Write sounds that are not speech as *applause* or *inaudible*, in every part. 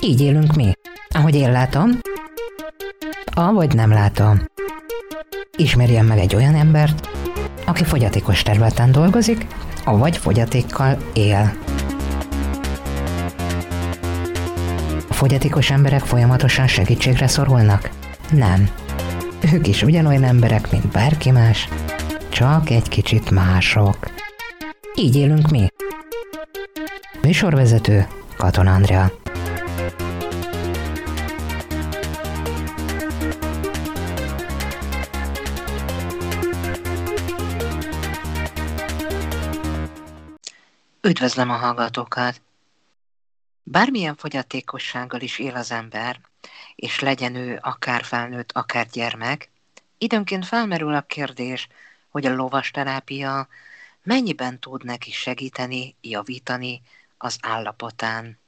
Így élünk mi. Ahogy én látom, avagy nem látom. Ismerjen meg egy olyan embert, aki fogyatékos területen dolgozik, avagy fogyatékkal él. A fogyatékos emberek folyamatosan segítségre szorulnak? Nem. Ők is ugyanolyan emberek, mint bárki más, csak egy kicsit mások. Így élünk mi. Műsorvezető Katon Andrea. Üdvözlöm a hallgatókat! Bármilyen fogyatékossággal is él az ember, és legyen ő akár felnőtt, akár gyermek, időnként felmerül a kérdés, hogy a lovasterápia mennyiben tud neki segíteni, javítani az állapotán.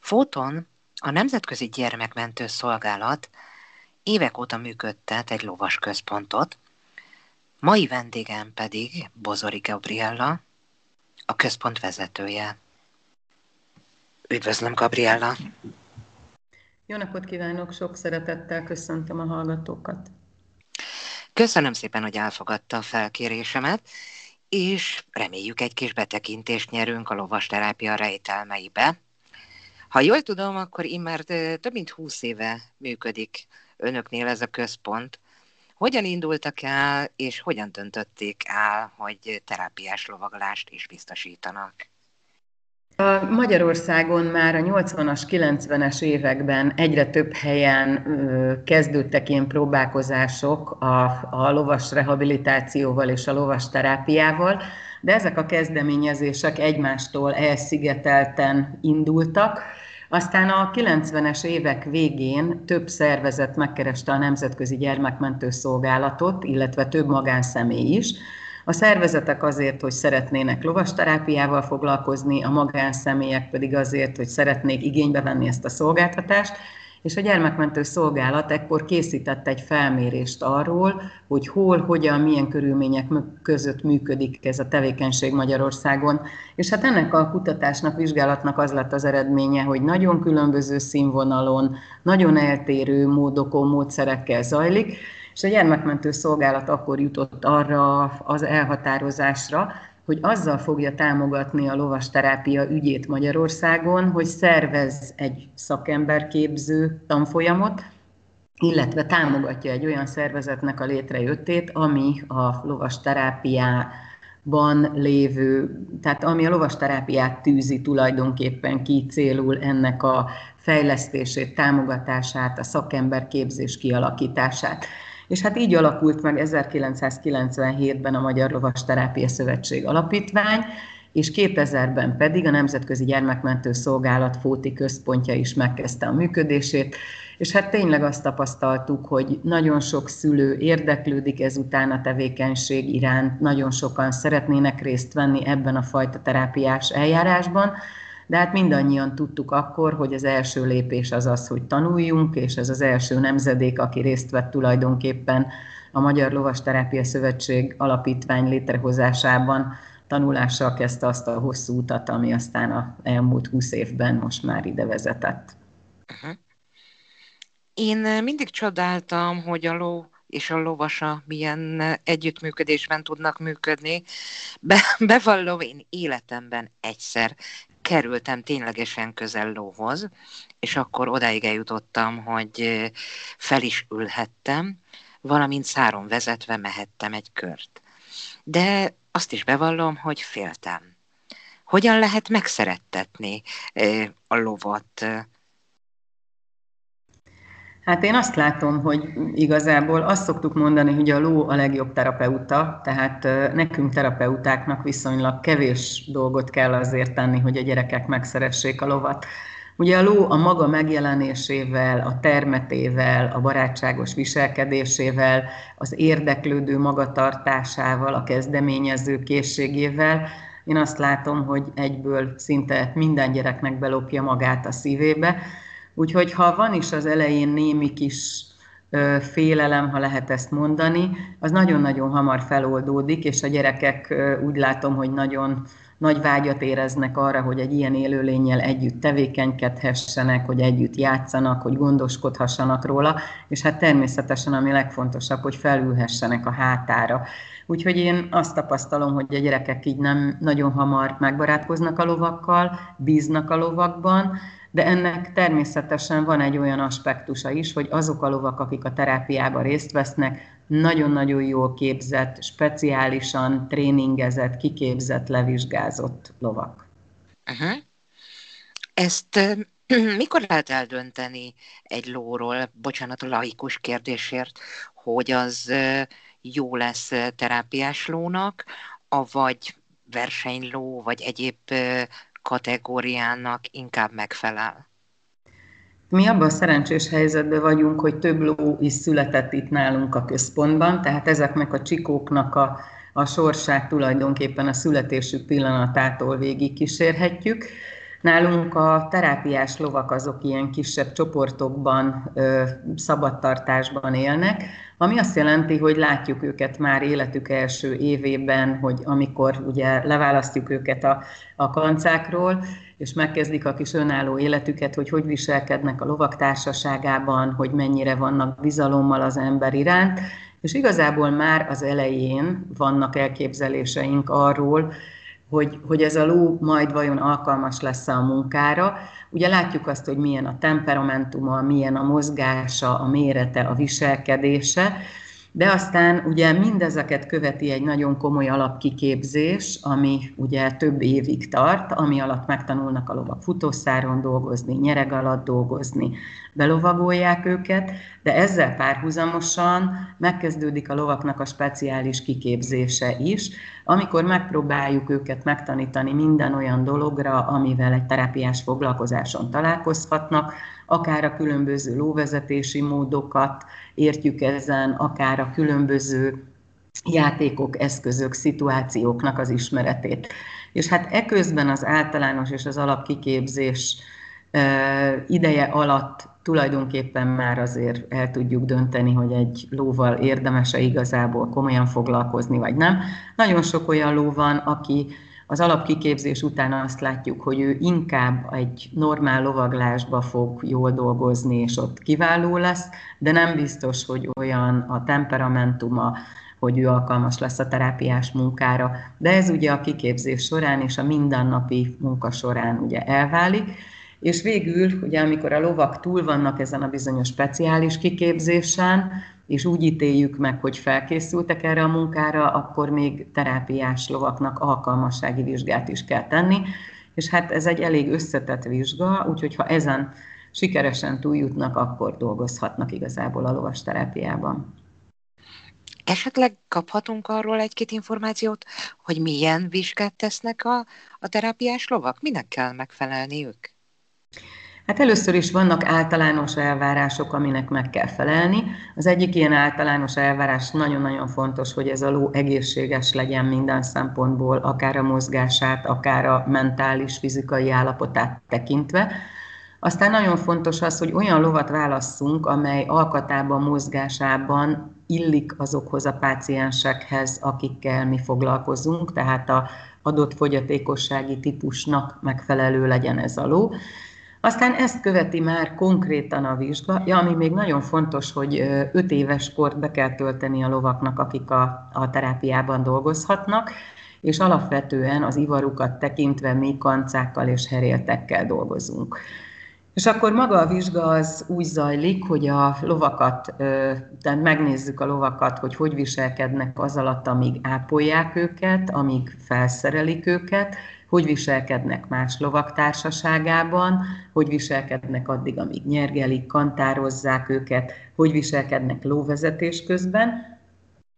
Fóton a Nemzetközi Gyermekmentő Szolgálat évek óta működtet egy lovas központot, mai vendégem pedig Bozori Gabriella, a központ vezetője. Üdvözlöm, Gabriella! Jó napot kívánok, sok szeretettel köszöntöm a hallgatókat. Köszönöm szépen, hogy elfogadta a felkérésemet, és reméljük egy kis betekintést nyerünk a lovasterápia rejtelmeibe. Ha jól tudom, akkor immár több mint húsz éve működik önöknél ez a központ. Hogyan indultak el, és hogyan döntötték el, hogy terápiás lovaglást is biztosítanak? Magyarországon már a 80-as, 90-es években egyre több helyen kezdődtek ilyen próbálkozások a, a lovas rehabilitációval és a lovas terápiával, de ezek a kezdeményezések egymástól elszigetelten indultak. Aztán a 90-es évek végén több szervezet megkereste a Nemzetközi Gyermekmentő Szolgálatot, illetve több magánszemély is, a szervezetek azért, hogy szeretnének lovasterápiával foglalkozni, a magánszemélyek pedig azért, hogy szeretnék igénybe venni ezt a szolgáltatást, és a gyermekmentő szolgálat ekkor készített egy felmérést arról, hogy hol, hogyan, milyen körülmények között működik ez a tevékenység Magyarországon. És hát ennek a kutatásnak, vizsgálatnak az lett az eredménye, hogy nagyon különböző színvonalon, nagyon eltérő módokon, módszerekkel zajlik, és a gyermekmentő szolgálat akkor jutott arra az elhatározásra, hogy azzal fogja támogatni a lovasterápia ügyét Magyarországon, hogy szervez egy szakemberképző tanfolyamot, illetve támogatja egy olyan szervezetnek a létrejöttét, ami a lovasterápiában lévő, tehát ami a lovasterápiát tűzi tulajdonképpen ki célul ennek a fejlesztését, támogatását, a szakemberképzés kialakítását. És hát így alakult meg 1997-ben a Magyar Lovasterápia Szövetség Alapítvány, és 2000-ben pedig a Nemzetközi Gyermekmentő Szolgálat Fóti Központja is megkezdte a működését, és hát tényleg azt tapasztaltuk, hogy nagyon sok szülő érdeklődik ezután a tevékenység iránt, nagyon sokan szeretnének részt venni ebben a fajta terápiás eljárásban, de hát mindannyian tudtuk akkor, hogy az első lépés az az, hogy tanuljunk, és ez az első nemzedék, aki részt vett tulajdonképpen a Magyar Lovasterápia Szövetség alapítvány létrehozásában, tanulással kezdte azt a hosszú utat, ami aztán a elmúlt húsz évben most már ide vezetett. Uh-huh. Én eh, mindig csodáltam, hogy a ló és a lovasa milyen eh, együttműködésben tudnak működni. Be, *laughs* bevallom, én életemben egyszer kerültem ténylegesen közel lóhoz, és akkor odáig eljutottam, hogy fel is ülhettem, valamint száron vezetve mehettem egy kört. De azt is bevallom, hogy féltem. Hogyan lehet megszerettetni a lovat Hát én azt látom, hogy igazából azt szoktuk mondani, hogy a ló a legjobb terapeuta, tehát nekünk terapeutáknak viszonylag kevés dolgot kell azért tenni, hogy a gyerekek megszeressék a lovat. Ugye a ló a maga megjelenésével, a termetével, a barátságos viselkedésével, az érdeklődő magatartásával, a kezdeményező készségével, én azt látom, hogy egyből szinte minden gyereknek belopja magát a szívébe, Úgyhogy ha van is az elején némi kis félelem, ha lehet ezt mondani, az nagyon-nagyon hamar feloldódik, és a gyerekek úgy látom, hogy nagyon nagy vágyat éreznek arra, hogy egy ilyen élőlényel együtt tevékenykedhessenek, hogy együtt játszanak, hogy gondoskodhassanak róla, és hát természetesen ami legfontosabb, hogy felülhessenek a hátára. Úgyhogy én azt tapasztalom, hogy a gyerekek így nem nagyon hamar megbarátkoznak a lovakkal, bíznak a lovakban, de ennek természetesen van egy olyan aspektusa is, hogy azok a lovak, akik a terápiában részt vesznek, nagyon-nagyon jól képzett, speciálisan tréningezett, kiképzett, levizsgázott lovak. Uh-huh. Ezt *clears throat* mikor lehet eldönteni egy lóról, bocsánat laikus kérdésért, hogy az jó lesz terápiás lónak, avagy versenyló, vagy egyéb kategóriának inkább megfelel? Mi abban a szerencsés helyzetben vagyunk, hogy több ló is született itt nálunk a központban, tehát ezeknek a csikóknak a, a sorsát tulajdonképpen a születésük pillanatától végig kísérhetjük. Nálunk a terápiás lovak azok ilyen kisebb csoportokban, szabadtartásban élnek, ami azt jelenti, hogy látjuk őket már életük első évében, hogy amikor ugye leválasztjuk őket a, a kancákról, és megkezdik a kis önálló életüket, hogy hogy viselkednek a lovak társaságában, hogy mennyire vannak bizalommal az ember iránt, és igazából már az elején vannak elképzeléseink arról, hogy, hogy ez a ló majd vajon alkalmas lesz a munkára. Ugye látjuk azt, hogy milyen a temperamentuma, milyen a mozgása, a mérete, a viselkedése, de aztán ugye mindezeket követi egy nagyon komoly alapkiképzés, ami ugye több évig tart, ami alatt megtanulnak a lovak futószáron dolgozni, nyereg alatt dolgozni, belovagolják őket, de ezzel párhuzamosan megkezdődik a lovaknak a speciális kiképzése is, amikor megpróbáljuk őket megtanítani minden olyan dologra, amivel egy terápiás foglalkozáson találkozhatnak, akár a különböző lóvezetési módokat értjük ezen, akár a különböző játékok, eszközök, szituációknak az ismeretét. És hát eközben az általános és az alapkiképzés ideje alatt tulajdonképpen már azért el tudjuk dönteni, hogy egy lóval érdemes-e igazából komolyan foglalkozni, vagy nem. Nagyon sok olyan ló van, aki az alapkiképzés után azt látjuk, hogy ő inkább egy normál lovaglásba fog jól dolgozni, és ott kiváló lesz, de nem biztos, hogy olyan a temperamentuma, hogy ő alkalmas lesz a terápiás munkára. De ez ugye a kiképzés során és a mindennapi munka során ugye elválik. És végül, ugye amikor a lovak túl vannak ezen a bizonyos speciális kiképzésen, és úgy ítéljük meg, hogy felkészültek erre a munkára, akkor még terápiás lovaknak alkalmassági vizsgát is kell tenni, és hát ez egy elég összetett vizsga, úgyhogy ha ezen sikeresen túljutnak, akkor dolgozhatnak igazából a lovas terápiában. Esetleg kaphatunk arról egy-két információt, hogy milyen vizsgát tesznek a, a terápiás lovak? Minek kell megfelelniük? Hát először is vannak általános elvárások, aminek meg kell felelni. Az egyik ilyen általános elvárás nagyon-nagyon fontos, hogy ez a ló egészséges legyen minden szempontból, akár a mozgását, akár a mentális, fizikai állapotát tekintve. Aztán nagyon fontos az, hogy olyan lovat válasszunk, amely alkatában, mozgásában illik azokhoz a páciensekhez, akikkel mi foglalkozunk, tehát a adott fogyatékossági típusnak megfelelő legyen ez a ló. Aztán ezt követi már konkrétan a vizsga, ja, ami még nagyon fontos, hogy öt éves kort be kell tölteni a lovaknak, akik a, a terápiában dolgozhatnak, és alapvetően az ivarukat tekintve mi kancákkal és heréltekkel dolgozunk. És akkor maga a vizsga az úgy zajlik, hogy a lovakat, tehát megnézzük a lovakat, hogy hogy viselkednek az alatt, amíg ápolják őket, amíg felszerelik őket, hogy viselkednek más lovak társaságában, hogy viselkednek addig, amíg nyergelik, kantározzák őket, hogy viselkednek lóvezetés közben.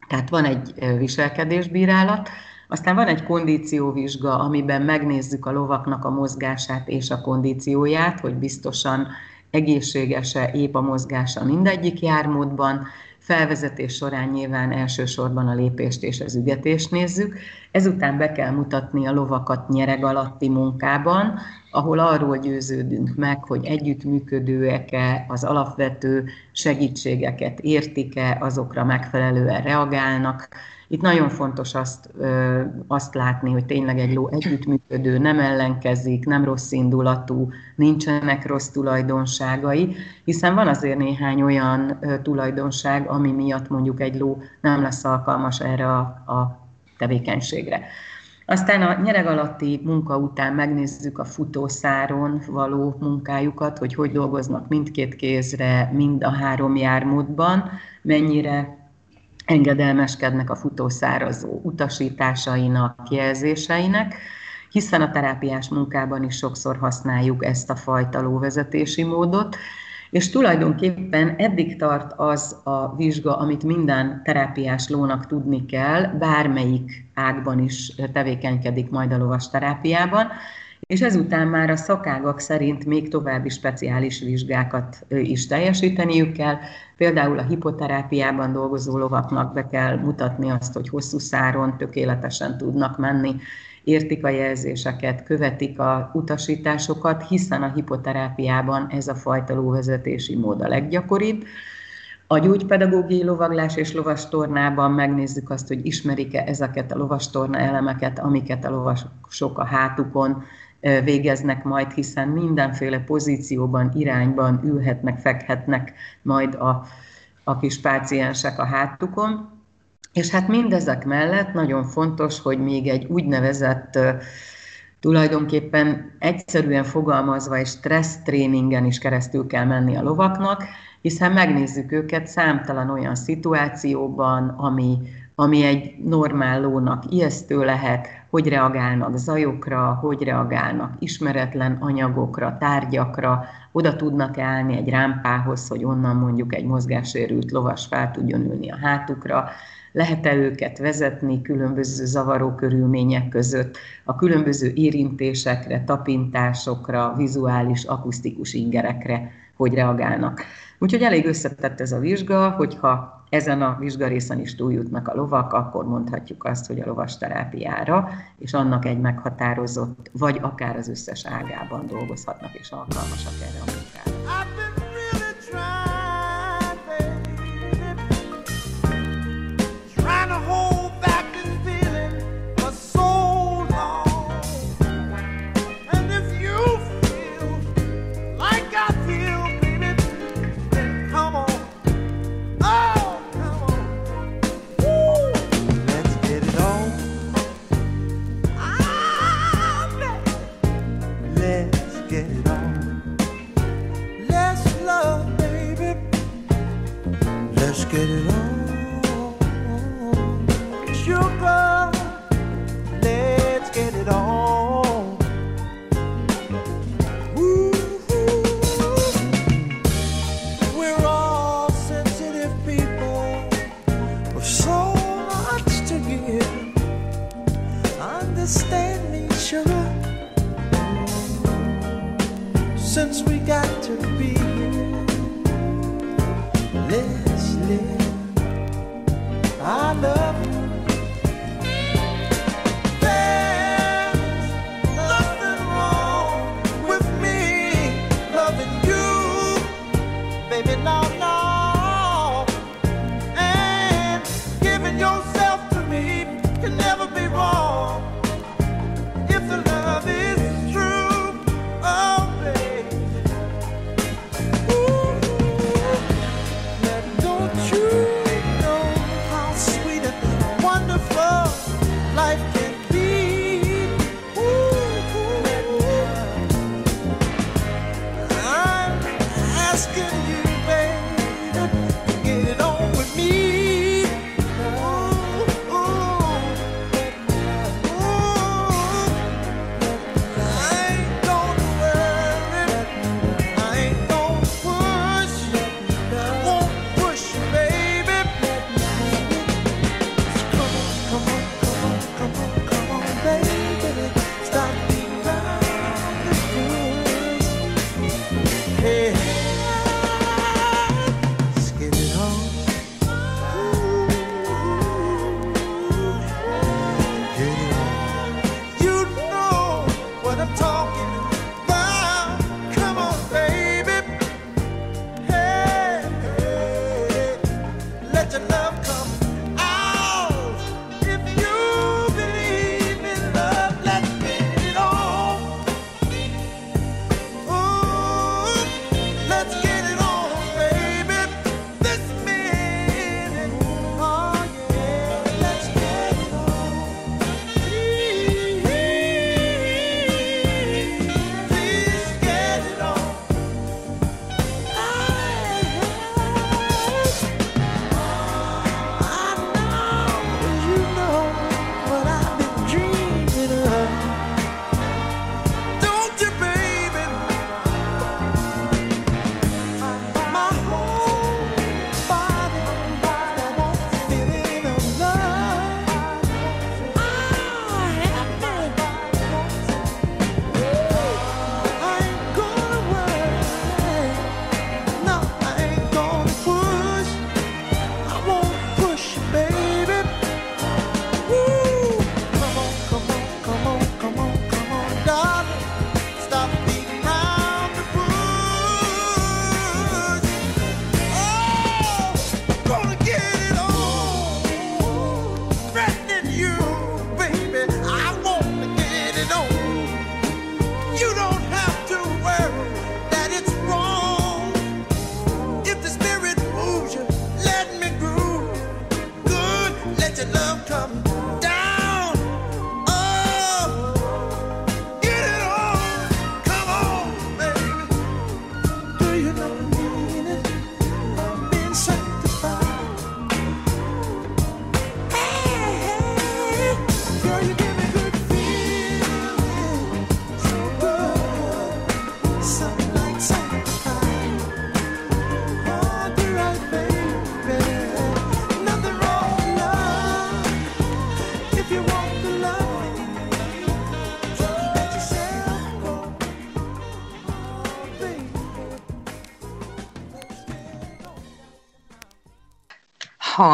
Tehát van egy viselkedésbírálat, aztán van egy kondícióvizsga, amiben megnézzük a lovaknak a mozgását és a kondícióját, hogy biztosan egészséges-e, épp a mozgása mindegyik jármódban, felvezetés során nyilván elsősorban a lépést és az ügetést nézzük, ezután be kell mutatni a lovakat nyereg alatti munkában, ahol arról győződünk meg, hogy együttműködőek-e, az alapvető segítségeket értik-e, azokra megfelelően reagálnak, itt nagyon fontos azt, azt látni, hogy tényleg egy ló együttműködő, nem ellenkezik, nem rossz indulatú, nincsenek rossz tulajdonságai, hiszen van azért néhány olyan tulajdonság, ami miatt mondjuk egy ló nem lesz alkalmas erre a, a tevékenységre. Aztán a nyereg alatti munka után megnézzük a futószáron való munkájukat, hogy hogy dolgoznak mindkét kézre, mind a három jármódban, mennyire engedelmeskednek a futószárazó utasításainak, jelzéseinek, hiszen a terápiás munkában is sokszor használjuk ezt a fajta lóvezetési módot, és tulajdonképpen eddig tart az a vizsga, amit minden terápiás lónak tudni kell, bármelyik ágban is tevékenykedik majd a lovas terápiában, és ezután már a szakágak szerint még további speciális vizsgákat is teljesíteniük kell. Például a hipoterápiában dolgozó lovaknak be kell mutatni azt, hogy hosszú száron tökéletesen tudnak menni, értik a jelzéseket, követik a utasításokat, hiszen a hipoterápiában ez a fajta lóvezetési mód a leggyakoribb. A gyógypedagógiai lovaglás és lovastornában megnézzük azt, hogy ismerik-e ezeket a lovastorna elemeket, amiket a lovasok a hátukon végeznek majd, hiszen mindenféle pozícióban, irányban ülhetnek, fekhetnek majd a, a kis páciensek a hátukon. És hát mindezek mellett nagyon fontos, hogy még egy úgynevezett tulajdonképpen egyszerűen fogalmazva és stressz tréningen is keresztül kell menni a lovaknak, hiszen megnézzük őket számtalan olyan szituációban, ami, ami egy normál lónak ijesztő lehet, hogy reagálnak zajokra, hogy reagálnak ismeretlen anyagokra, tárgyakra, oda tudnak állni egy rámpához, hogy onnan mondjuk egy mozgássérült lovas fel tudjon ülni a hátukra, lehet-e őket vezetni különböző zavaró körülmények között, a különböző érintésekre, tapintásokra, vizuális, akusztikus ingerekre, hogy reagálnak. Úgyhogy elég összetett ez a vizsga, hogyha ezen a vizsgarészen is túljutnak a lovak, akkor mondhatjuk azt, hogy a lovas terápiára, és annak egy meghatározott, vagy akár az összes ágában dolgozhatnak és alkalmasak erre a munkára.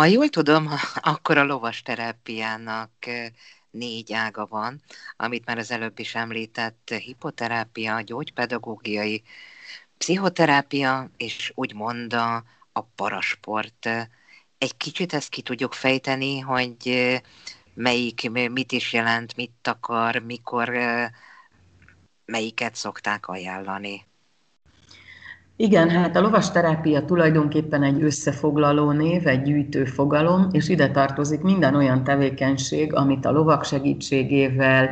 Jól tudom, *laughs* akkor a lovas terápiának négy ága van, amit már az előbb is említett, hipoterápia, gyógypedagógiai, pszichoterápia, és úgymond a, a parasport. Egy kicsit ezt ki tudjuk fejteni, hogy melyik mit is jelent, mit akar, mikor, melyiket szokták ajánlani. Igen, hát a lovas terápia tulajdonképpen egy összefoglaló név, egy gyűjtő fogalom, és ide tartozik minden olyan tevékenység, amit a lovak segítségével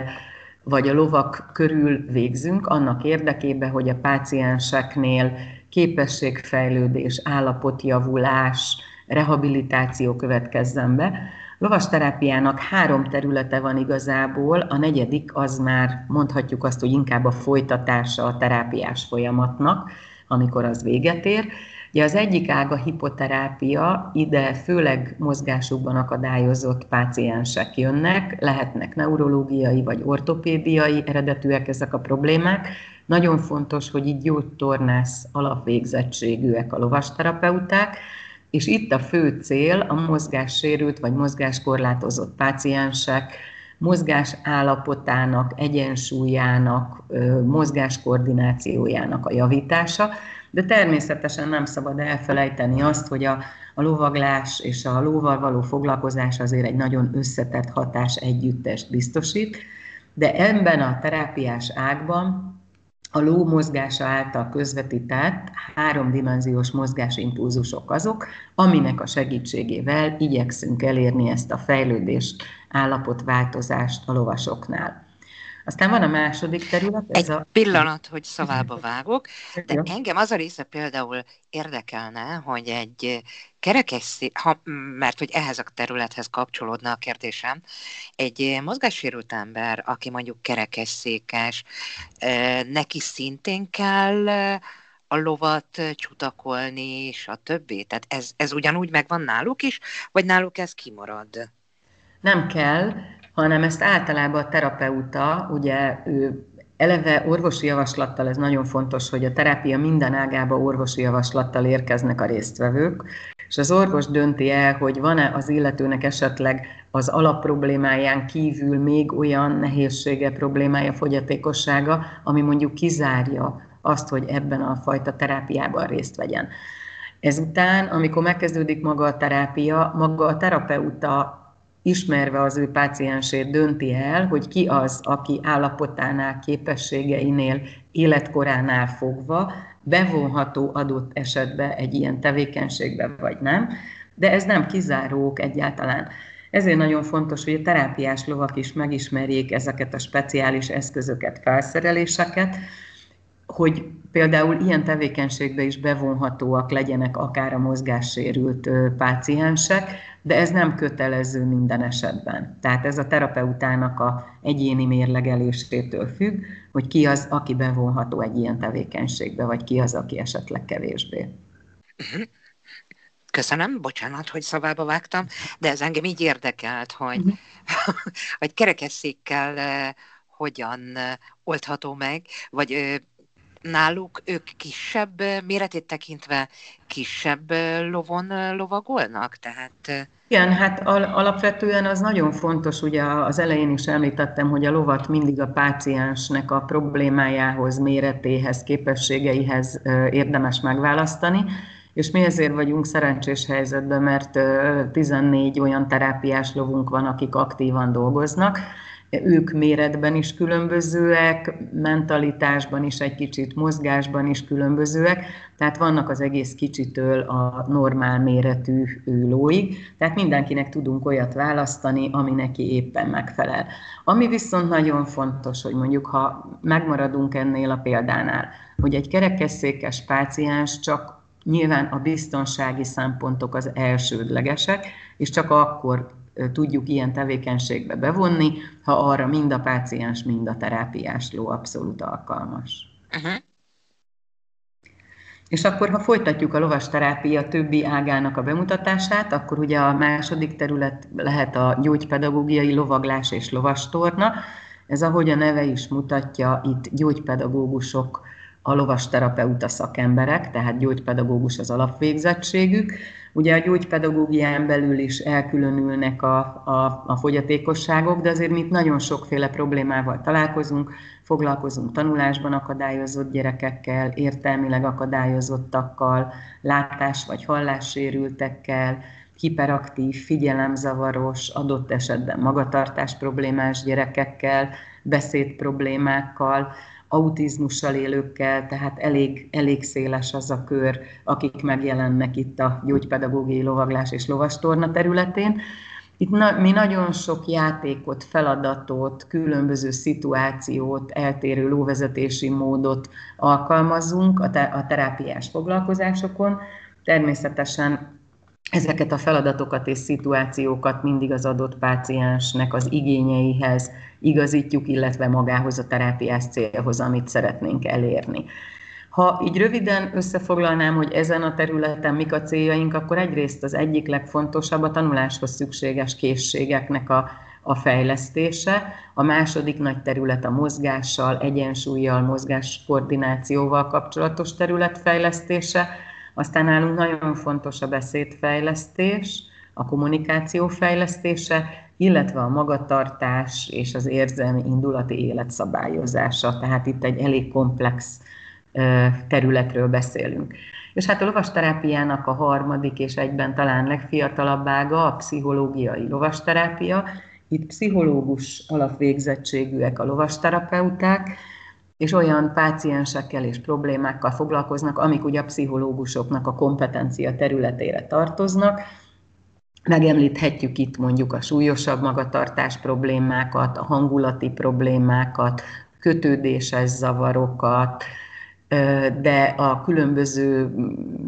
vagy a lovak körül végzünk, annak érdekében, hogy a pácienseknél képességfejlődés, állapotjavulás, rehabilitáció következzen be. Lovas terápiának három területe van igazából, a negyedik az már mondhatjuk azt, hogy inkább a folytatása a terápiás folyamatnak, amikor az véget ér. Ugye az egyik ág a hipoterápia, ide főleg mozgásukban akadályozott páciensek jönnek, lehetnek neurológiai vagy ortopédiai eredetűek ezek a problémák. Nagyon fontos, hogy így gyógytornász alapvégzettségűek a lovasterapeuták, és itt a fő cél a mozgássérült vagy mozgáskorlátozott páciensek mozgás állapotának, egyensúlyának, mozgáskoordinációjának a javítása, de természetesen nem szabad elfelejteni azt, hogy a, a lovaglás és a lóval való foglalkozás azért egy nagyon összetett hatás együttest biztosít, de ebben a terápiás ágban a ló mozgása által közvetített háromdimenziós mozgásimpulzusok azok, aminek a segítségével igyekszünk elérni ezt a fejlődést, állapotváltozást a lovasoknál. Aztán van a második terület. Ez Egy a... pillanat, hogy szavába vágok, de engem az a része például érdekelne, hogy egy kerekesszék, ha, mert hogy ehhez a területhez kapcsolódna a kérdésem, egy mozgássérült ember, aki mondjuk kerekesszékes, neki szintén kell a lovat csutakolni, és a többi? Tehát ez, ez ugyanúgy megvan náluk is, vagy náluk ez kimarad? Nem kell, hanem ezt általában a terapeuta, ugye ő eleve orvosi javaslattal, ez nagyon fontos, hogy a terápia minden ágába orvosi javaslattal érkeznek a résztvevők, és az orvos dönti el, hogy van-e az illetőnek esetleg az alapproblémáján kívül még olyan nehézsége, problémája, fogyatékossága, ami mondjuk kizárja azt, hogy ebben a fajta terápiában részt vegyen. Ezután, amikor megkezdődik maga a terápia, maga a terapeuta ismerve az ő páciensét dönti el, hogy ki az, aki állapotánál, képességeinél, életkoránál fogva bevonható adott esetben egy ilyen tevékenységbe, vagy nem. De ez nem kizárók egyáltalán. Ezért nagyon fontos, hogy a terápiás lovak is megismerjék ezeket a speciális eszközöket, felszereléseket, hogy például ilyen tevékenységbe is bevonhatóak legyenek akár a mozgássérült páciensek, de ez nem kötelező minden esetben. Tehát ez a terapeutának a egyéni mérlegelésétől függ, hogy ki az, aki bevonható egy ilyen tevékenységbe, vagy ki az, aki esetleg kevésbé. Mhm. Köszönöm, bocsánat, hogy szavába vágtam, de ez engem így érdekelt, hogy, uh-huh. *laughs* hogy kerekesszékkel hogyan oldható meg, vagy náluk ők kisebb méretét tekintve kisebb lovon lovagolnak? Tehát... Igen, hát al- alapvetően az nagyon fontos, ugye az elején is említettem, hogy a lovat mindig a páciensnek a problémájához, méretéhez, képességeihez érdemes megválasztani, és mi ezért vagyunk szerencsés helyzetben, mert 14 olyan terápiás lovunk van, akik aktívan dolgoznak, ők méretben is különbözőek, mentalitásban is egy kicsit, mozgásban is különbözőek, tehát vannak az egész kicsitől a normál méretű lóig, tehát mindenkinek tudunk olyat választani, ami neki éppen megfelel. Ami viszont nagyon fontos, hogy mondjuk, ha megmaradunk ennél a példánál, hogy egy kerekesszékes páciens csak nyilván a biztonsági szempontok az elsődlegesek, és csak akkor tudjuk ilyen tevékenységbe bevonni, ha arra mind a páciens, mind a terápiás ló abszolút alkalmas. Uh-huh. És akkor, ha folytatjuk a lovasterápia többi ágának a bemutatását, akkor ugye a második terület lehet a gyógypedagógiai lovaglás és lovastorna. Ez, ahogy a neve is mutatja, itt gyógypedagógusok a lovasterapeuta szakemberek, tehát gyógypedagógus az alapvégzettségük. Ugye a gyógypedagógián belül is elkülönülnek a, a, a fogyatékosságok, de azért mi nagyon sokféle problémával találkozunk, foglalkozunk tanulásban akadályozott gyerekekkel, értelmileg akadályozottakkal, látás- vagy hallássérültekkel, hiperaktív, figyelemzavaros, adott esetben magatartás problémás gyerekekkel, beszéd problémákkal, autizmussal élőkkel, tehát elég, elég széles az a kör, akik megjelennek itt a gyógypedagógiai lovaglás és lovastorna területén. Itt na, mi nagyon sok játékot, feladatot, különböző szituációt, eltérő lóvezetési módot alkalmazunk a, te, a terápiás foglalkozásokon. Természetesen ezeket a feladatokat és szituációkat mindig az adott páciensnek az igényeihez igazítjuk, illetve magához a terápiás célhoz, amit szeretnénk elérni. Ha így röviden összefoglalnám, hogy ezen a területen mik a céljaink, akkor egyrészt az egyik legfontosabb a tanuláshoz szükséges készségeknek a, a fejlesztése, a második nagy terület a mozgással, egyensúlyjal, mozgás koordinációval kapcsolatos terület fejlesztése, aztán nálunk nagyon fontos a beszédfejlesztés, a kommunikáció fejlesztése, illetve a magatartás és az érzelmi indulati élet szabályozása. Tehát itt egy elég komplex területről beszélünk. És hát a lovasterápiának a harmadik és egyben talán legfiatalabb ága a pszichológiai lovasterápia. Itt pszichológus alapvégzettségűek a lovasterapeuták, és olyan páciensekkel és problémákkal foglalkoznak, amik ugye a pszichológusoknak a kompetencia területére tartoznak. Megemlíthetjük itt mondjuk a súlyosabb magatartás problémákat, a hangulati problémákat, kötődéses zavarokat, de a különböző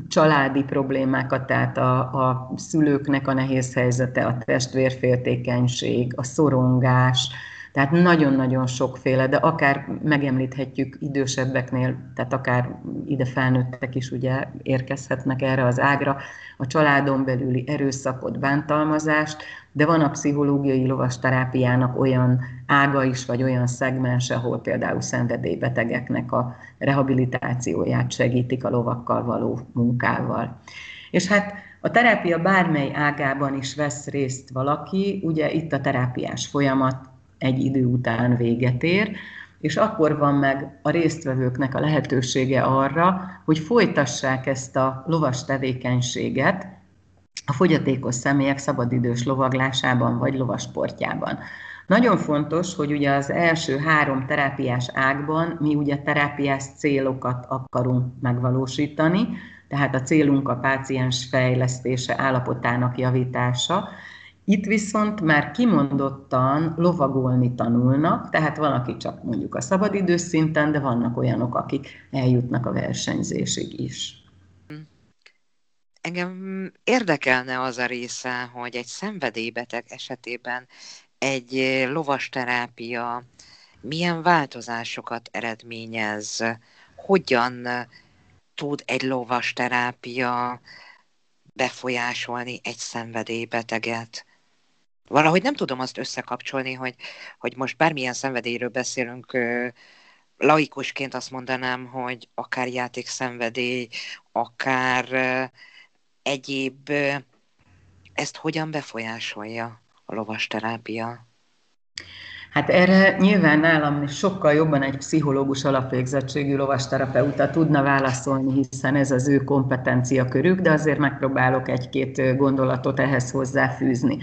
családi problémákat, tehát a, a szülőknek a nehéz helyzete, a testvérféltékenység, a szorongás, tehát nagyon-nagyon sokféle, de akár megemlíthetjük idősebbeknél, tehát akár ide felnőttek is ugye érkezhetnek erre az ágra, a családon belüli erőszakot, bántalmazást, de van a pszichológiai lovasterápiának olyan ága is, vagy olyan szegmens, ahol például szenvedélybetegeknek a rehabilitációját segítik a lovakkal való munkával. És hát a terápia bármely ágában is vesz részt valaki, ugye itt a terápiás folyamat egy idő után véget ér, és akkor van meg a résztvevőknek a lehetősége arra, hogy folytassák ezt a lovas tevékenységet a fogyatékos személyek szabadidős lovaglásában vagy lovasportjában. Nagyon fontos, hogy ugye az első három terápiás ágban mi ugye terápiás célokat akarunk megvalósítani, tehát a célunk a páciens fejlesztése, állapotának javítása, itt viszont már kimondottan lovagolni tanulnak, tehát van, aki csak mondjuk a szabadidős szinten, de vannak olyanok, akik eljutnak a versenyzésig is. Engem érdekelne az a része, hogy egy szenvedélybeteg esetében egy lovasterápia milyen változásokat eredményez, hogyan tud egy lovasterápia befolyásolni egy szenvedélybeteget valahogy nem tudom azt összekapcsolni, hogy, hogy most bármilyen szenvedélyről beszélünk, laikusként azt mondanám, hogy akár játékszenvedély, akár egyéb, ezt hogyan befolyásolja a lovasterápia? Hát erre nyilván nálam sokkal jobban egy pszichológus alapvégzettségű lovasterapeuta tudna válaszolni, hiszen ez az ő kompetencia körük, de azért megpróbálok egy-két gondolatot ehhez hozzáfűzni.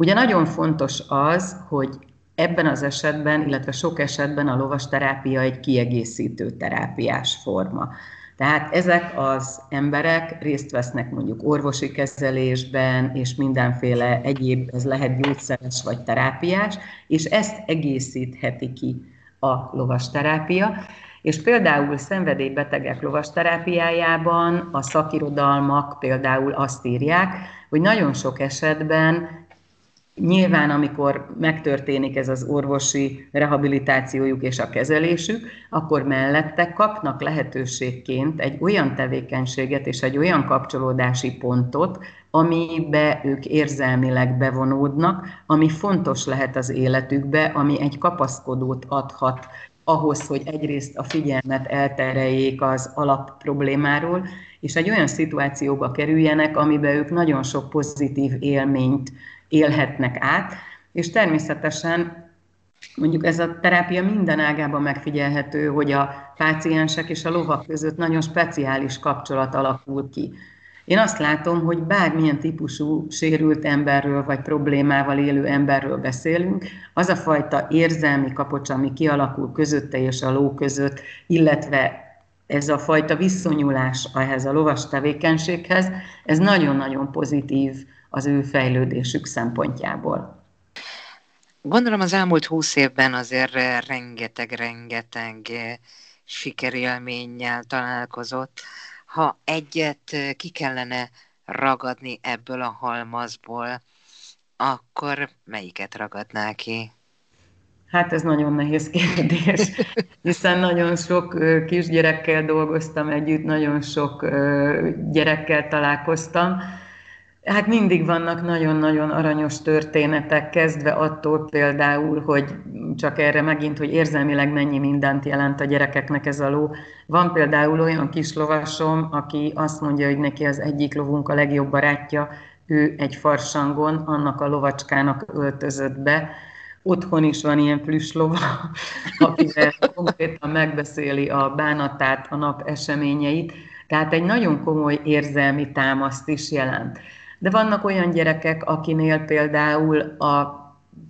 Ugye nagyon fontos az, hogy ebben az esetben, illetve sok esetben a lovasterápia egy kiegészítő terápiás forma. Tehát ezek az emberek részt vesznek mondjuk orvosi kezelésben, és mindenféle egyéb, ez lehet gyógyszeres vagy terápiás, és ezt egészítheti ki a lovasterápia. És például szenvedélybetegek lovasterápiájában a szakirodalmak például azt írják, hogy nagyon sok esetben Nyilván, amikor megtörténik ez az orvosi rehabilitációjuk és a kezelésük, akkor mellette kapnak lehetőségként egy olyan tevékenységet és egy olyan kapcsolódási pontot, amibe ők érzelmileg bevonódnak, ami fontos lehet az életükbe, ami egy kapaszkodót adhat ahhoz, hogy egyrészt a figyelmet eltereljék az alap problémáról, és egy olyan szituációba kerüljenek, amiben ők nagyon sok pozitív élményt élhetnek át, és természetesen mondjuk ez a terápia minden ágában megfigyelhető, hogy a páciensek és a lovak között nagyon speciális kapcsolat alakul ki. Én azt látom, hogy bármilyen típusú sérült emberről vagy problémával élő emberről beszélünk, az a fajta érzelmi kapocs, ami kialakul közötte és a ló között, illetve ez a fajta viszonyulás ehhez a lovas tevékenységhez, ez nagyon-nagyon pozitív az ő fejlődésük szempontjából. Gondolom az elmúlt húsz évben azért rengeteg-rengeteg sikerélménnyel találkozott. Ha egyet ki kellene ragadni ebből a halmazból, akkor melyiket ragadná ki? Hát ez nagyon nehéz kérdés, *laughs* hiszen nagyon sok kisgyerekkel dolgoztam együtt, nagyon sok gyerekkel találkoztam. Hát mindig vannak nagyon-nagyon aranyos történetek, kezdve attól például, hogy csak erre megint, hogy érzelmileg mennyi mindent jelent a gyerekeknek ez a ló. Van például olyan kis lovasom, aki azt mondja, hogy neki az egyik lovunk a legjobb barátja, ő egy farsangon, annak a lovacskának öltözött be, Otthon is van ilyen plüslova, *laughs* akivel konkrétan megbeszéli a bánatát, a nap eseményeit, tehát egy nagyon komoly érzelmi támaszt is jelent. De vannak olyan gyerekek, akinél például a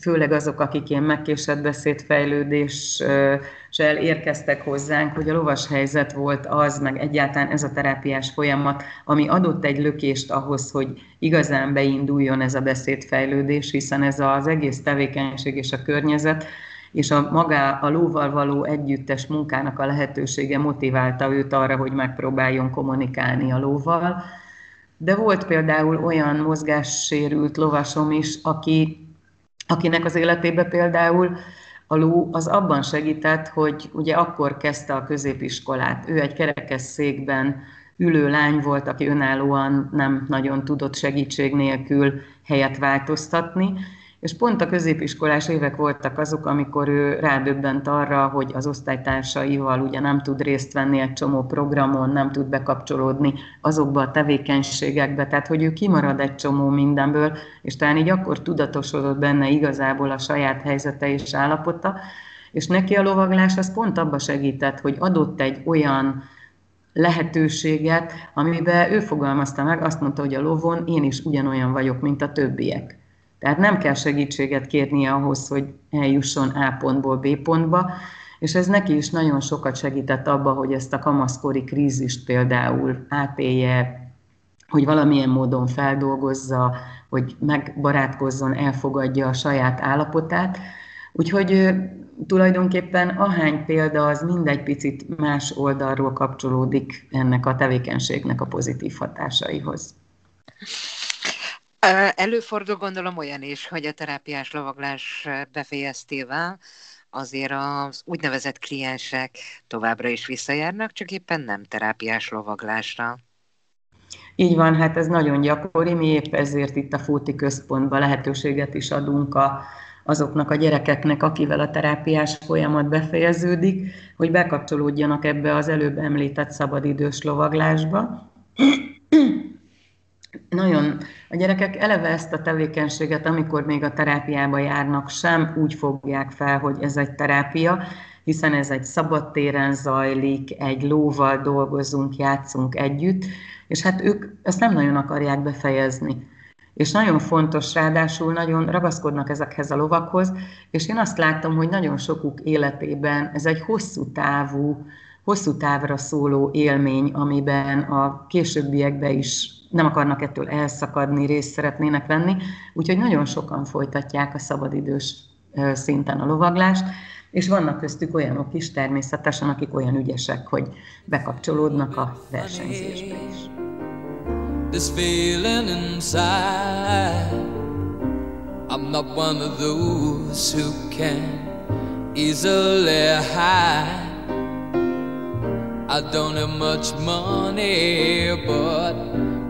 főleg azok, akik ilyen megkésett beszédfejlődéssel érkeztek hozzánk, hogy a lovas helyzet volt az, meg egyáltalán ez a terápiás folyamat, ami adott egy lökést ahhoz, hogy igazán beinduljon ez a beszédfejlődés, hiszen ez az egész tevékenység és a környezet, és a maga a lóval való együttes munkának a lehetősége motiválta őt arra, hogy megpróbáljon kommunikálni a lóval. De volt például olyan mozgássérült lovasom is, aki akinek az életébe például a ló az abban segített, hogy ugye akkor kezdte a középiskolát. Ő egy kerekes székben ülő lány volt, aki önállóan nem nagyon tudott segítség nélkül helyet változtatni, és pont a középiskolás évek voltak azok, amikor ő rádöbbent arra, hogy az osztálytársaival ugye nem tud részt venni egy csomó programon, nem tud bekapcsolódni azokba a tevékenységekbe, tehát hogy ő kimarad egy csomó mindenből, és talán így akkor tudatosodott benne igazából a saját helyzete és állapota, és neki a lovaglás az pont abba segített, hogy adott egy olyan lehetőséget, amiben ő fogalmazta meg, azt mondta, hogy a lovon én is ugyanolyan vagyok, mint a többiek. Tehát nem kell segítséget kérnie ahhoz, hogy eljusson A pontból B pontba, és ez neki is nagyon sokat segített abba, hogy ezt a kamaszkori krízist például átélje, hogy valamilyen módon feldolgozza, hogy megbarátkozzon, elfogadja a saját állapotát. Úgyhogy tulajdonképpen ahány példa az mindegy picit más oldalról kapcsolódik ennek a tevékenységnek a pozitív hatásaihoz. Előfordul gondolom olyan is, hogy a terápiás lovaglás befejeztével azért az úgynevezett kliensek továbbra is visszajárnak, csak éppen nem terápiás lovaglásra. Így van, hát ez nagyon gyakori, mi épp ezért itt a Fóti Központban lehetőséget is adunk a, azoknak a gyerekeknek, akivel a terápiás folyamat befejeződik, hogy bekapcsolódjanak ebbe az előbb említett szabadidős lovaglásba nagyon, a gyerekek eleve ezt a tevékenységet, amikor még a terápiába járnak, sem úgy fogják fel, hogy ez egy terápia, hiszen ez egy szabad téren zajlik, egy lóval dolgozunk, játszunk együtt, és hát ők ezt nem nagyon akarják befejezni. És nagyon fontos, ráadásul nagyon ragaszkodnak ezekhez a lovakhoz, és én azt látom, hogy nagyon sokuk életében ez egy hosszú távú, hosszú távra szóló élmény, amiben a későbbiekben is nem akarnak ettől elszakadni, részt szeretnének venni, úgyhogy nagyon sokan folytatják a szabadidős szinten a lovaglást, és vannak köztük olyanok is természetesen, akik olyan ügyesek, hogy bekapcsolódnak a versenyzésbe is. This feeling inside I'm not one of those who can easily hide I don't have much money, but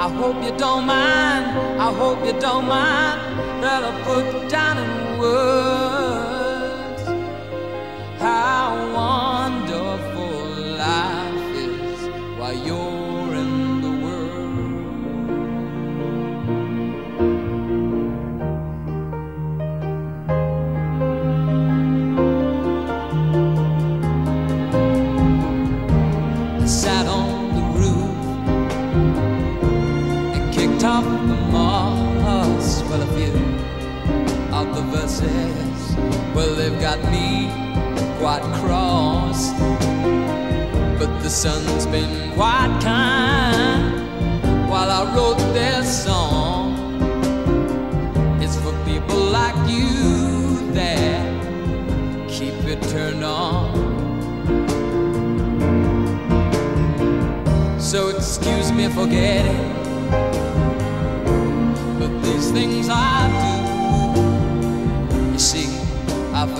I hope you don't mind. I hope you don't mind that I put down in words. Well, they've got me quite cross, but the sun's been quite kind while I wrote this song. It's for people like you that keep it turned on. So excuse me for getting, but these things I do,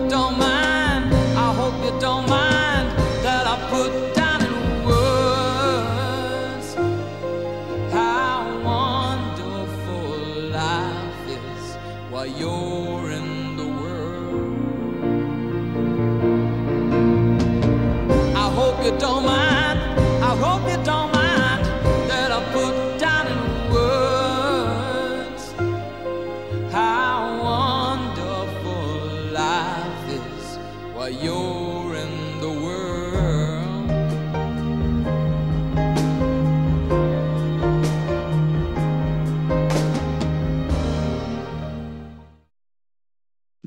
I hope you don't mind.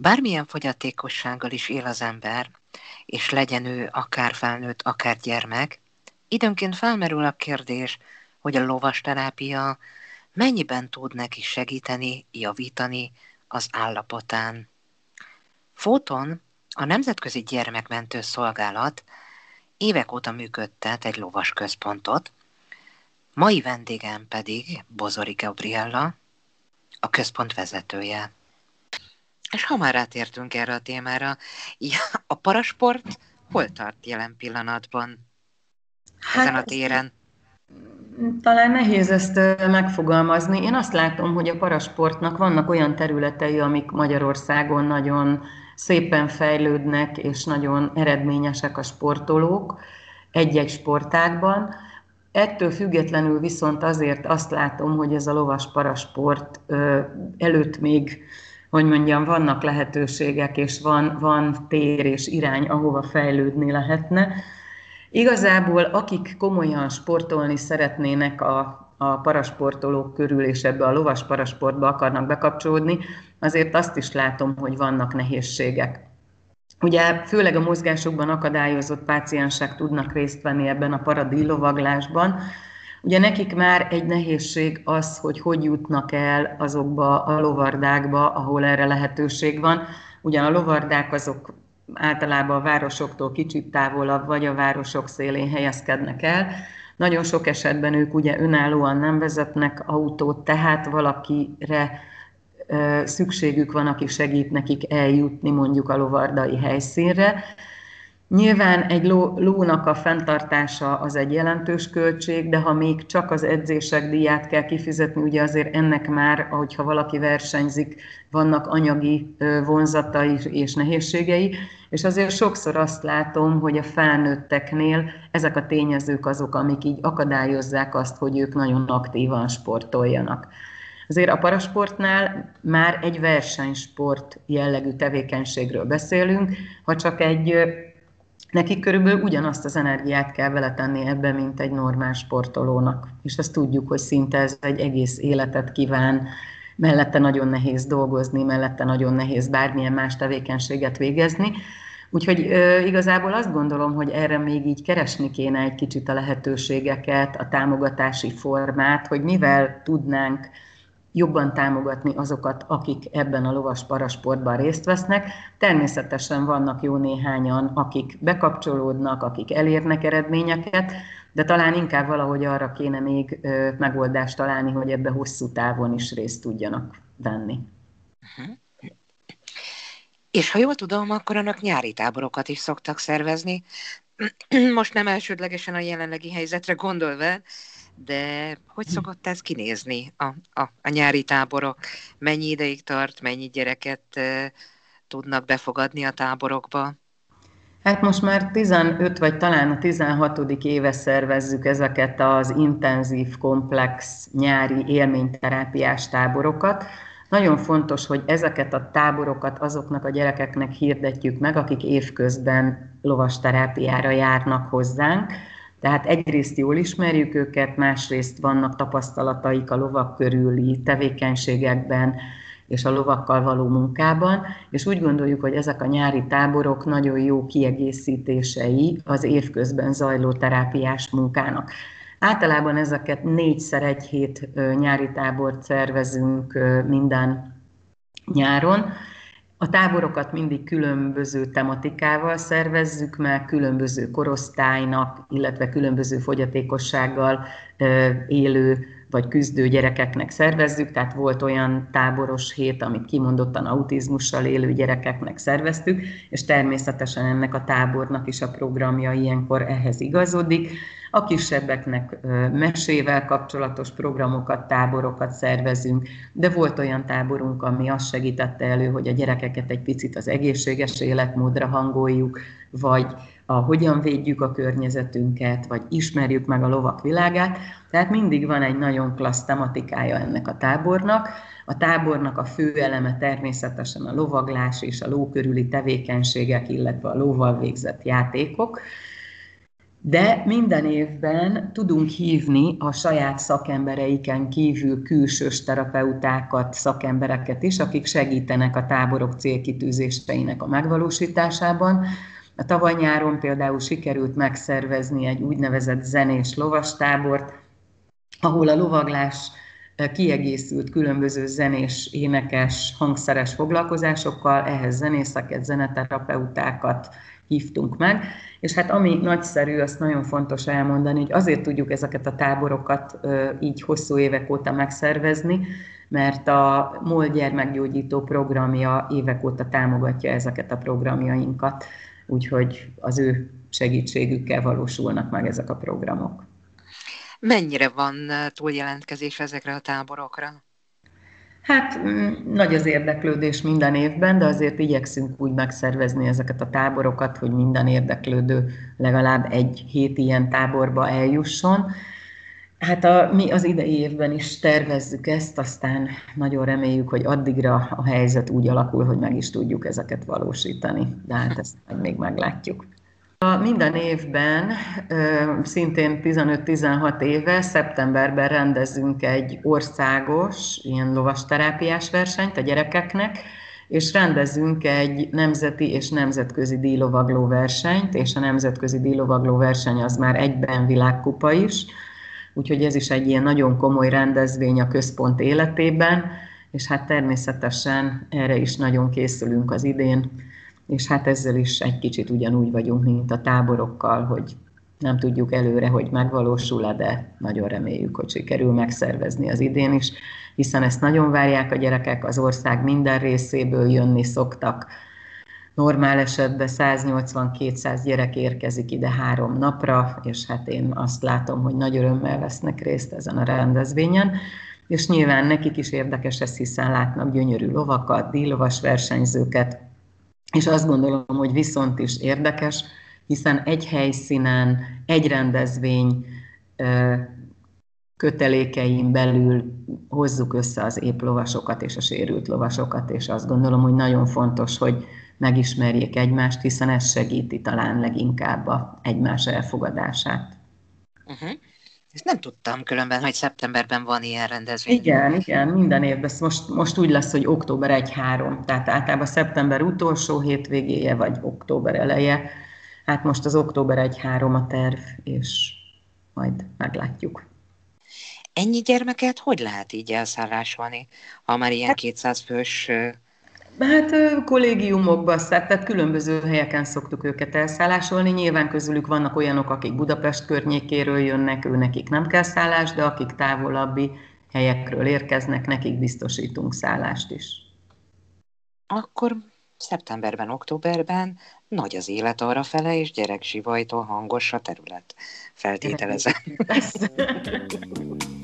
Bármilyen fogyatékossággal is él az ember, és legyen ő akár felnőtt, akár gyermek, időnként felmerül a kérdés, hogy a lovasterápia mennyiben tud neki segíteni, javítani az állapotán. Fóton a Nemzetközi Gyermekmentő Szolgálat évek óta működtet egy lovas központot, mai vendégem pedig Bozori Gabriella, a központ vezetője. És ha már átértünk erre a témára, a parasport hol tart jelen pillanatban hát, ezen a téren? Talán nehéz ezt megfogalmazni. Én azt látom, hogy a parasportnak vannak olyan területei, amik Magyarországon nagyon szépen fejlődnek, és nagyon eredményesek a sportolók egy-egy sportágban. Ettől függetlenül viszont azért azt látom, hogy ez a lovas parasport előtt még hogy mondjam, vannak lehetőségek, és van, van tér és irány, ahova fejlődni lehetne. Igazából akik komolyan sportolni szeretnének a, a parasportolók körül, és ebbe a lovas parasportba akarnak bekapcsolódni, azért azt is látom, hogy vannak nehézségek. Ugye főleg a mozgásokban akadályozott páciensek tudnak részt venni ebben a paradillovaglásban, Ugye nekik már egy nehézség az, hogy hogy jutnak el azokba a lovardákba, ahol erre lehetőség van. Ugyan a lovardák azok általában a városoktól kicsit távolabb, vagy a városok szélén helyezkednek el, Nagyon sok esetben ők ugye önállóan nem vezetnek autót, tehát valakire szükségük van, aki segít nekik eljutni mondjuk a lovardai helyszínre. Nyilván egy ló, lónak a fenntartása az egy jelentős költség, de ha még csak az edzések díját kell kifizetni, ugye azért ennek már, ahogyha valaki versenyzik, vannak anyagi vonzatai és nehézségei, és azért sokszor azt látom, hogy a felnőtteknél ezek a tényezők azok, amik így akadályozzák azt, hogy ők nagyon aktívan sportoljanak. Azért a parasportnál már egy versenysport jellegű tevékenységről beszélünk, ha csak egy nekik körülbelül ugyanazt az energiát kell vele tenni ebbe, mint egy normál sportolónak. És azt tudjuk, hogy szinte ez egy egész életet kíván, mellette nagyon nehéz dolgozni, mellette nagyon nehéz bármilyen más tevékenységet végezni. Úgyhogy ö, igazából azt gondolom, hogy erre még így keresni kéne egy kicsit a lehetőségeket, a támogatási formát, hogy mivel tudnánk jobban támogatni azokat, akik ebben a lovas parasportban részt vesznek. Természetesen vannak jó néhányan, akik bekapcsolódnak, akik elérnek eredményeket, de talán inkább valahogy arra kéne még megoldást találni, hogy ebbe hosszú távon is részt tudjanak venni. Uh-huh. És ha jól tudom, akkor annak nyári táborokat is szoktak szervezni. *clears throat* Most nem elsődlegesen a jelenlegi helyzetre gondolva, de hogy szokott ez kinézni a, a, a nyári táborok? Mennyi ideig tart, mennyi gyereket e, tudnak befogadni a táborokba? Hát most már 15 vagy talán a 16. éve szervezzük ezeket az intenzív, komplex nyári élményterápiás táborokat. Nagyon fontos, hogy ezeket a táborokat azoknak a gyerekeknek hirdetjük meg, akik évközben lovasterápiára járnak hozzánk tehát egyrészt jól ismerjük őket, másrészt vannak tapasztalataik a lovak körüli tevékenységekben, és a lovakkal való munkában, és úgy gondoljuk, hogy ezek a nyári táborok nagyon jó kiegészítései az évközben zajló terápiás munkának. Általában ezeket négyszer egy hét nyári tábort szervezünk minden nyáron, a táborokat mindig különböző tematikával szervezzük meg, különböző korosztálynak, illetve különböző fogyatékossággal élő vagy küzdő gyerekeknek szervezzük, tehát volt olyan táboros hét, amit kimondottan autizmussal élő gyerekeknek szerveztük, és természetesen ennek a tábornak is a programja ilyenkor ehhez igazodik. A kisebbeknek mesével kapcsolatos programokat, táborokat szervezünk, de volt olyan táborunk, ami azt segítette elő, hogy a gyerekeket egy picit az egészséges életmódra hangoljuk, vagy a hogyan védjük a környezetünket, vagy ismerjük meg a lovak világát. Tehát mindig van egy nagyon klassz tematikája ennek a tábornak. A tábornak a fő eleme természetesen a lovaglás és a ló körüli tevékenységek, illetve a lóval végzett játékok. De minden évben tudunk hívni a saját szakembereiken kívül külsős terapeutákat, szakembereket is, akik segítenek a táborok célkitűzéseinek a megvalósításában. A tavaly nyáron például sikerült megszervezni egy úgynevezett zenés lovastábort, ahol a lovaglás kiegészült különböző zenés, énekes, hangszeres foglalkozásokkal, ehhez zenészeket, zeneterapeutákat hívtunk meg, és hát ami nagyszerű, azt nagyon fontos elmondani, hogy azért tudjuk ezeket a táborokat így hosszú évek óta megszervezni, mert a MOL gyermekgyógyító programja évek óta támogatja ezeket a programjainkat úgyhogy az ő segítségükkel valósulnak meg ezek a programok. Mennyire van túljelentkezés ezekre a táborokra? Hát mm, nagy az érdeklődés minden évben, de azért igyekszünk úgy megszervezni ezeket a táborokat, hogy minden érdeklődő legalább egy hét ilyen táborba eljusson. Hát a, mi az idei évben is tervezzük ezt, aztán nagyon reméljük, hogy addigra a helyzet úgy alakul, hogy meg is tudjuk ezeket valósítani, de hát ezt meg még meglátjuk. Minden évben, szintén 15-16 éve, szeptemberben rendezünk egy országos ilyen lovasterápiás versenyt a gyerekeknek, és rendezünk egy nemzeti és nemzetközi díjlovagló versenyt, és a nemzetközi díjlovagló verseny az már egyben világkupa is, úgyhogy ez is egy ilyen nagyon komoly rendezvény a központ életében, és hát természetesen erre is nagyon készülünk az idén, és hát ezzel is egy kicsit ugyanúgy vagyunk, mint a táborokkal, hogy Nem tudjuk előre, hogy megvalósul-e, de nagyon reméljük, hogy sikerül megszervezni az idén is, hiszen ezt nagyon várják a gyerekek, az ország minden részéből jönni szoktak. Normál esetben 180-200 gyerek érkezik ide három napra, és hát én azt látom, hogy nagy örömmel vesznek részt ezen a rendezvényen és nyilván nekik is érdekes ez, hiszen látnak gyönyörű lovakat, díjlovas versenyzőket, és azt gondolom, hogy viszont is érdekes, hiszen egy helyszínen, egy rendezvény kötelékein belül hozzuk össze az épp lovasokat és a sérült lovasokat, és azt gondolom, hogy nagyon fontos, hogy megismerjék egymást, hiszen ez segíti talán leginkább a egymás elfogadását. Uh-huh. Ezt nem tudtam különben, hogy szeptemberben van ilyen rendezvény. Igen, igen, minden évben. Most, most úgy lesz, hogy október 1-3, tehát általában szeptember utolsó hétvégéje, vagy október eleje. Hát most az október 1-3 a terv, és majd meglátjuk. Ennyi gyermeket hogy lehet így elszállásolni, ha már ilyen 200 fős Hát kollégiumokban, tehát különböző helyeken szoktuk őket elszállásolni. Nyilván közülük vannak olyanok, akik Budapest környékéről jönnek, ő nekik nem kell szállás, de akik távolabbi helyekről érkeznek, nekik biztosítunk szállást is. Akkor szeptemberben, októberben nagy az élet arra fele, és gyereksivajtól hangos a terület. Feltételezem. *laughs*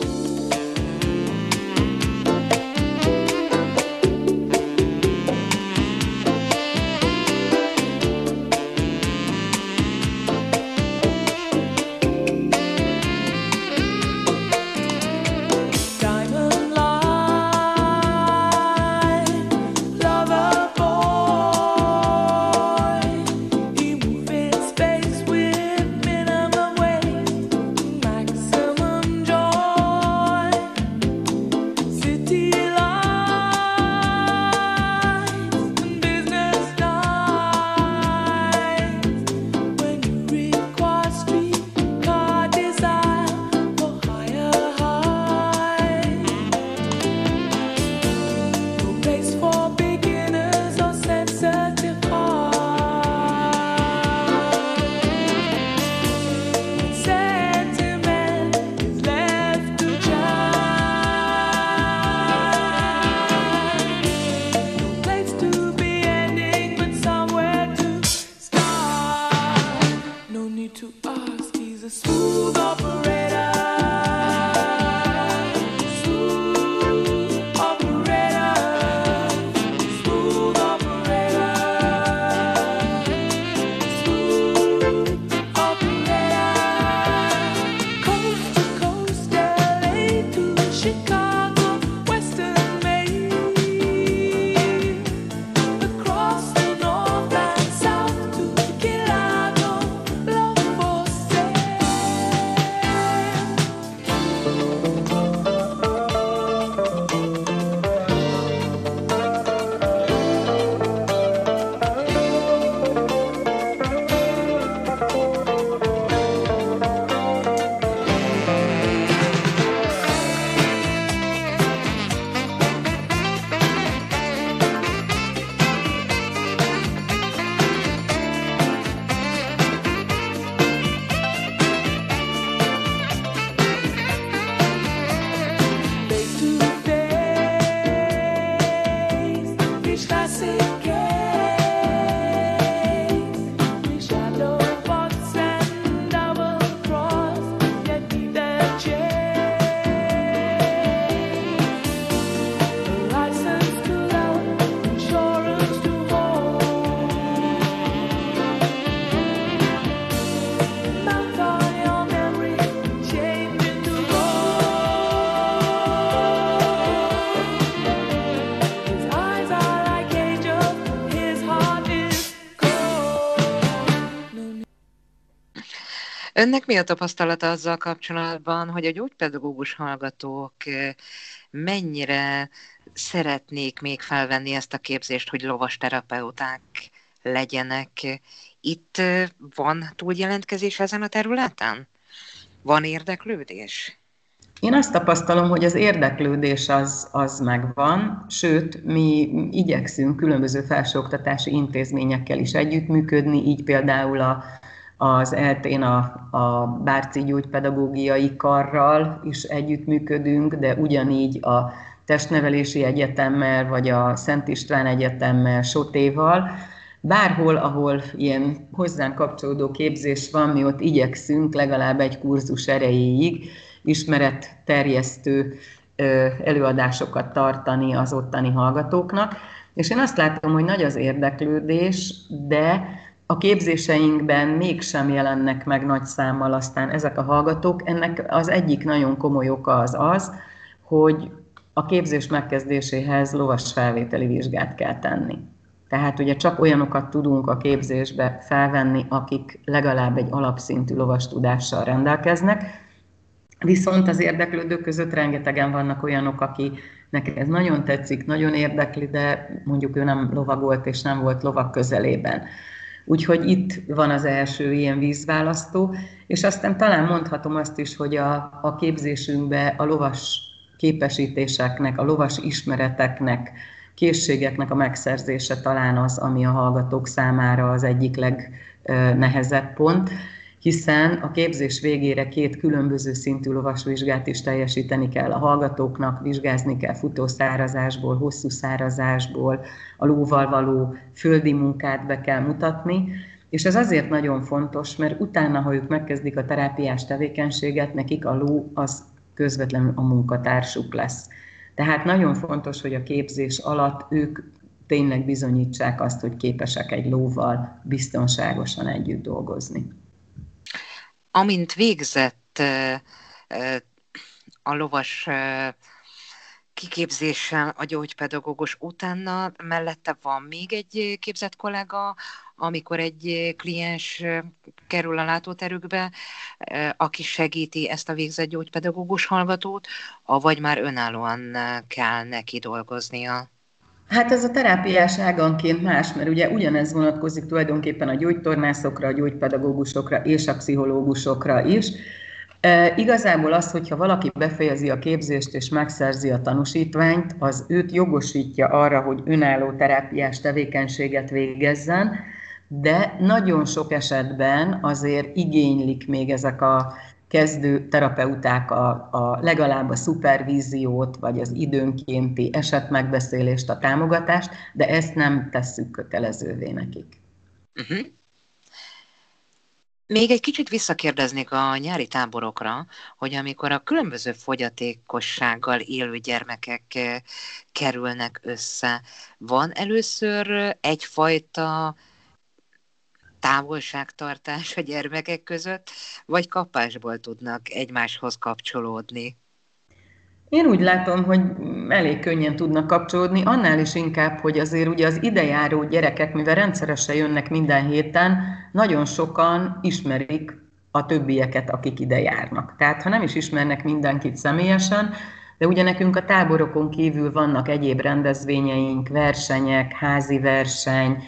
está sendo. Önnek mi a tapasztalata azzal kapcsolatban, hogy a gyógypedagógus hallgatók mennyire szeretnék még felvenni ezt a képzést, hogy lovas terapeuták legyenek? Itt van túljelentkezés ezen a területen? Van érdeklődés? Én azt tapasztalom, hogy az érdeklődés az, az megvan, sőt, mi igyekszünk különböző felsőoktatási intézményekkel is együttműködni, így például a az eltén a, a Bárci gyógypedagógiai karral is együttműködünk, de ugyanígy a Testnevelési Egyetemmel, vagy a Szent István Egyetemmel, Sotéval, bárhol, ahol ilyen hozzánk kapcsolódó képzés van, mi ott igyekszünk legalább egy kurzus erejéig ismeretterjesztő előadásokat tartani az ottani hallgatóknak. És én azt látom, hogy nagy az érdeklődés, de a képzéseinkben mégsem jelennek meg nagy számmal aztán ezek a hallgatók. Ennek az egyik nagyon komoly oka az az, hogy a képzés megkezdéséhez lovas felvételi vizsgát kell tenni. Tehát ugye csak olyanokat tudunk a képzésbe felvenni, akik legalább egy alapszintű lovas tudással rendelkeznek, viszont az érdeklődők között rengetegen vannak olyanok, akinek ez nagyon tetszik, nagyon érdekli, de mondjuk ő nem lovagolt és nem volt lovak közelében. Úgyhogy itt van az első ilyen vízválasztó, és aztán talán mondhatom azt is, hogy a, a képzésünkbe a lovas képesítéseknek, a lovas ismereteknek, készségeknek a megszerzése talán az, ami a hallgatók számára az egyik legnehezebb pont, hiszen a képzés végére két különböző szintű lovasvizsgát is teljesíteni kell a hallgatóknak, vizsgázni kell futószárazásból, hosszú szárazásból, a lóval való földi munkát be kell mutatni, és ez azért nagyon fontos, mert utána, ha ők megkezdik a terápiás tevékenységet, nekik a ló az közvetlenül a munkatársuk lesz. Tehát nagyon fontos, hogy a képzés alatt ők tényleg bizonyítsák azt, hogy képesek egy lóval biztonságosan együtt dolgozni. Amint végzett a lovas kiképzéssel a gyógypedagógus utána mellette van még egy képzett kollega, amikor egy kliens kerül a látóterükbe, aki segíti ezt a végzett gyógypedagógus hallgatót, vagy már önállóan kell neki dolgoznia? Hát ez a terápiás áganként más, mert ugye ugyanez vonatkozik tulajdonképpen a gyógytornászokra, a gyógypedagógusokra és a pszichológusokra is. E, igazából az, hogyha valaki befejezi a képzést és megszerzi a tanúsítványt, az őt jogosítja arra, hogy önálló terápiás tevékenységet végezzen, de nagyon sok esetben azért igénylik még ezek a kezdő terapeuták a, a legalább a szupervíziót, vagy az időnkénti esetmegbeszélést, a támogatást, de ezt nem tesszük kötelezővé nekik. Uh-huh. Még egy kicsit visszakérdeznék a nyári táborokra, hogy amikor a különböző fogyatékossággal élő gyermekek eh, kerülnek össze, van először egyfajta távolságtartás a gyermekek között, vagy kapásból tudnak egymáshoz kapcsolódni? Én úgy látom, hogy elég könnyen tudnak kapcsolódni, annál is inkább, hogy azért ugye az idejáró gyerekek, mivel rendszeresen jönnek minden héten, nagyon sokan ismerik a többieket, akik ide járnak. Tehát ha nem is ismernek mindenkit személyesen, de ugye nekünk a táborokon kívül vannak egyéb rendezvényeink, versenyek, házi verseny,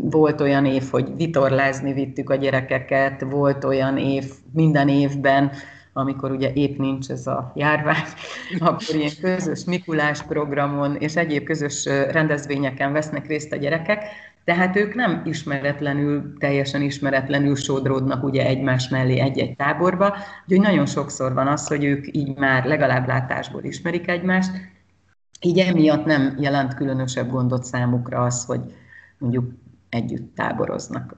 volt olyan év, hogy vitorlázni vittük a gyerekeket, volt olyan év minden évben, amikor ugye épp nincs ez a járvány, *laughs* akkor ilyen közös Mikulás programon és egyéb közös rendezvényeken vesznek részt a gyerekek, tehát ők nem ismeretlenül, teljesen ismeretlenül sodródnak ugye egymás mellé egy-egy táborba, úgyhogy nagyon sokszor van az, hogy ők így már legalább látásból ismerik egymást, így emiatt nem jelent különösebb gondot számukra az, hogy mondjuk együtt táboroznak.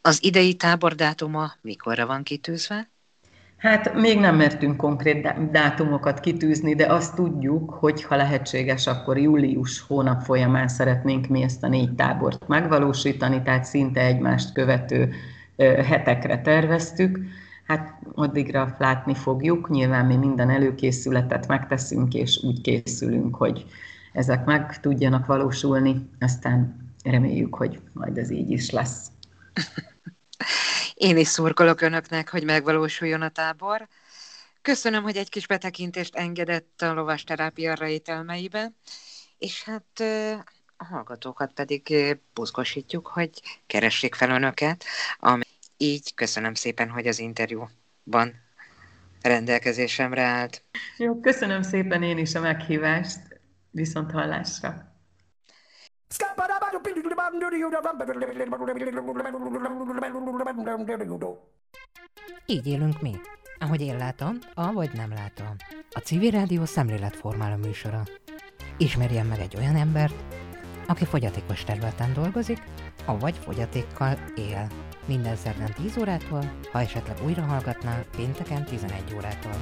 Az idei tábordátuma mikorra van kitűzve? Hát még nem mertünk konkrét dátumokat kitűzni, de azt tudjuk, hogy ha lehetséges, akkor július hónap folyamán szeretnénk mi ezt a négy tábort megvalósítani, tehát szinte egymást követő hetekre terveztük. Hát addigra látni fogjuk, nyilván mi minden előkészületet megteszünk, és úgy készülünk, hogy ezek meg tudjanak valósulni, aztán reméljük, hogy majd ez így is lesz. *laughs* Én is szurkolok Önöknek, hogy megvalósuljon a tábor. Köszönöm, hogy egy kis betekintést engedett a lovas terápia rejtelmeibe, és hát a hallgatókat pedig buzgosítjuk, hogy keressék fel Önöket. Ami... Így köszönöm szépen, hogy az interjúban rendelkezésemre állt. Jó, köszönöm szépen én is a meghívást. Viszont hallásra! Így élünk mi, ahogy én látom, avagy nem látom. A civil rádió szemléletformáló műsora. Ismerjen meg egy olyan embert, aki fogyatékos területen dolgozik, avagy fogyatékkal él. Minden szerdán 10 órától, ha esetleg újra hallgatná, pénteken 11 órától.